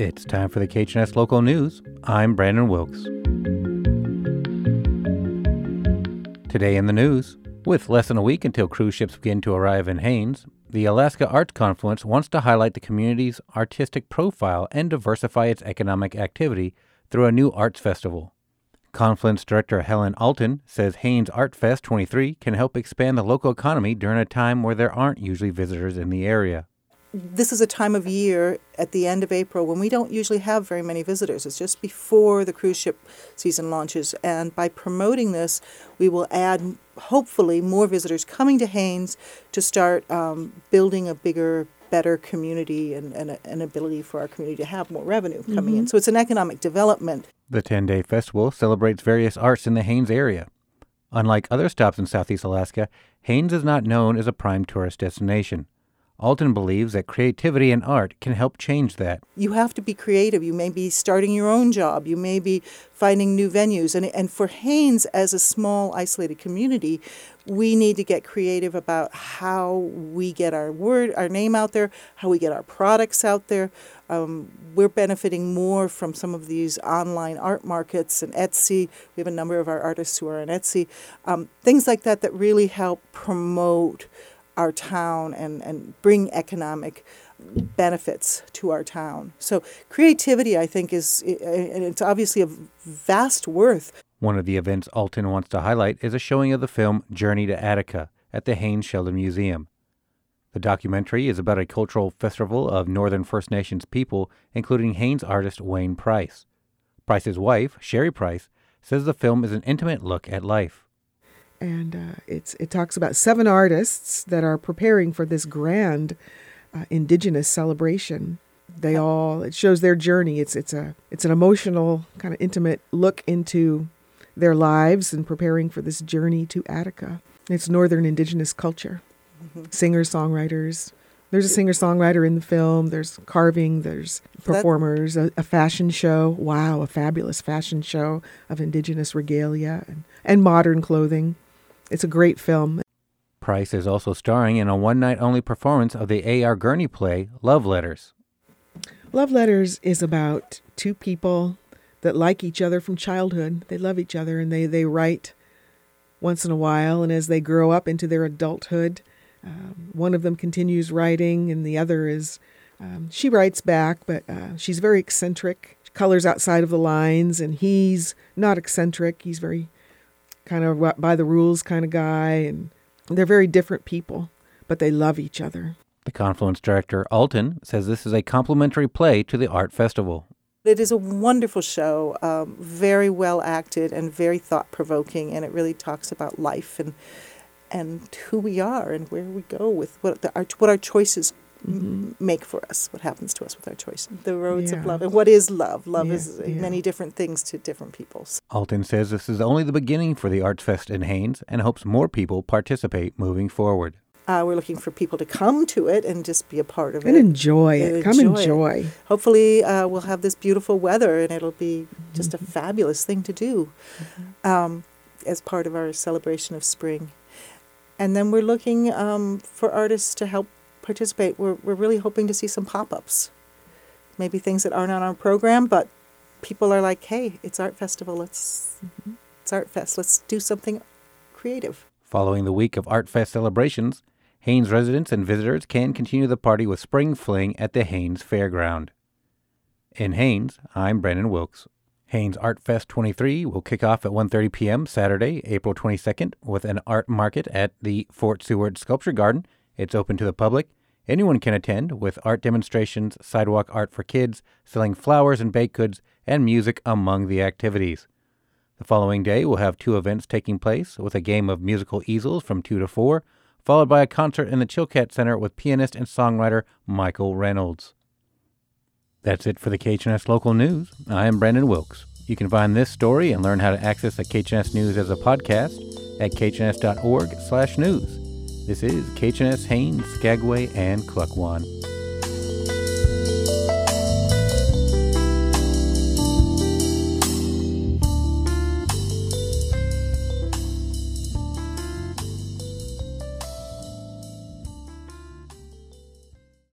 It's time for the KHNS local news. I'm Brandon Wilkes. Today in the news, with less than a week until cruise ships begin to arrive in Haines, the Alaska Arts Confluence wants to highlight the community's artistic profile and diversify its economic activity through a new arts festival. Confluence Director Helen Alton says Haines Art Fest 23 can help expand the local economy during a time where there aren't usually visitors in the area this is a time of year at the end of April when we don't usually have very many visitors. It's just before the cruise ship season launches. And by promoting this, we will add, hopefully, more visitors coming to Haines to start um, building a bigger, better community and, and a, an ability for our community to have more revenue coming mm-hmm. in. So it's an economic development. The 10 day festival celebrates various arts in the Haines area. Unlike other stops in southeast Alaska, Haines is not known as a prime tourist destination. Alton believes that creativity and art can help change that. You have to be creative. You may be starting your own job. You may be finding new venues. And, and for Haines, as a small, isolated community, we need to get creative about how we get our word, our name out there, how we get our products out there. Um, we're benefiting more from some of these online art markets and Etsy. We have a number of our artists who are on Etsy. Um, things like that that really help promote our town and, and bring economic benefits to our town. So creativity, I think, is and it's obviously of vast worth. One of the events Alton wants to highlight is a showing of the film Journey to Adäka at the Haines Sheldon Museum. The documentary is about a cultural festival of Northern First Nations people, including Haines artist Wayne Price. Price's wife, Sherry Price, says the film is an intimate look at life and uh, it's it talks about seven artists that are preparing for this grand uh, indigenous celebration. They all it shows their journey. It's it's a it's an emotional kind of intimate look into their lives and preparing for this journey to Adäka. It's northern indigenous culture. Mm-hmm. Singers, songwriters. There's a singer songwriter in the film. There's carving. There's performers. A, a, fashion show. Wow, a fabulous fashion show of indigenous regalia and, and modern clothing. It's a great film. Price is also starring in a one night only performance of the A.R. Gurney play, Love Letters. Love Letters is about two people that like each other from childhood. They love each other and they, they write once in a while. And as they grow up into their adulthood, um, one of them continues writing and the other is, um, she writes back, but uh, she's very eccentric, colors outside of the lines, and he's not eccentric. He's very kind of by the rules kind of guy, and they're very different people, but they love each other. The Confluence director, Alton, says this is a complimentary play to the art festival. It is a wonderful show, um, very well acted and very thought provoking, and it really talks about life and and who we are and where we go with what the, our, what our choices mm-hmm. make for us, what happens to us with our choice. The roads yeah. of love. And what is love? Love yeah, is yeah. many different things to different peoples. Alton says this is only the beginning for the Arts Fest in Haines and hopes more people participate moving forward. Uh, we're looking for people to come to it and just be a part of it. and it. Enjoy it. And come enjoy. It. Hopefully, uh, we'll have this beautiful weather and it'll be just mm-hmm. a fabulous thing to do mm-hmm. um, as part of our celebration of spring. And then we're looking um, for artists to help participate, we're, we're really hoping to see some pop ups. Maybe things that aren't on our program, but people are like, hey, it's Art Festival. Let's, mm-hmm. it's Art Fest. Let's do something creative. Following the week of Art Fest celebrations, Haines residents and visitors can continue the party with Spring Fling at the Haines Fairground. In Haines, I'm Brandon Wilkes. Haines Art Fest 23 will kick off at 1:30 p.m. Saturday, April 22nd, with an art market at the Fort Seward Sculpture Garden. It's open to the public Anyone can attend with art demonstrations, sidewalk art for kids, selling flowers and baked goods, and music among the activities. The following day, we'll have two events taking place with a game of musical easels from 2 to 4, followed by a concert in the Chilkat Center with pianist and songwriter Michael Reynolds. That's it for the KHNS Local News. I am Brandon Wilkes. You can find this story and learn how to access the KHNS News as a podcast at khns.org slash news. This is KHNS Haines, Skagway, and Klukwan.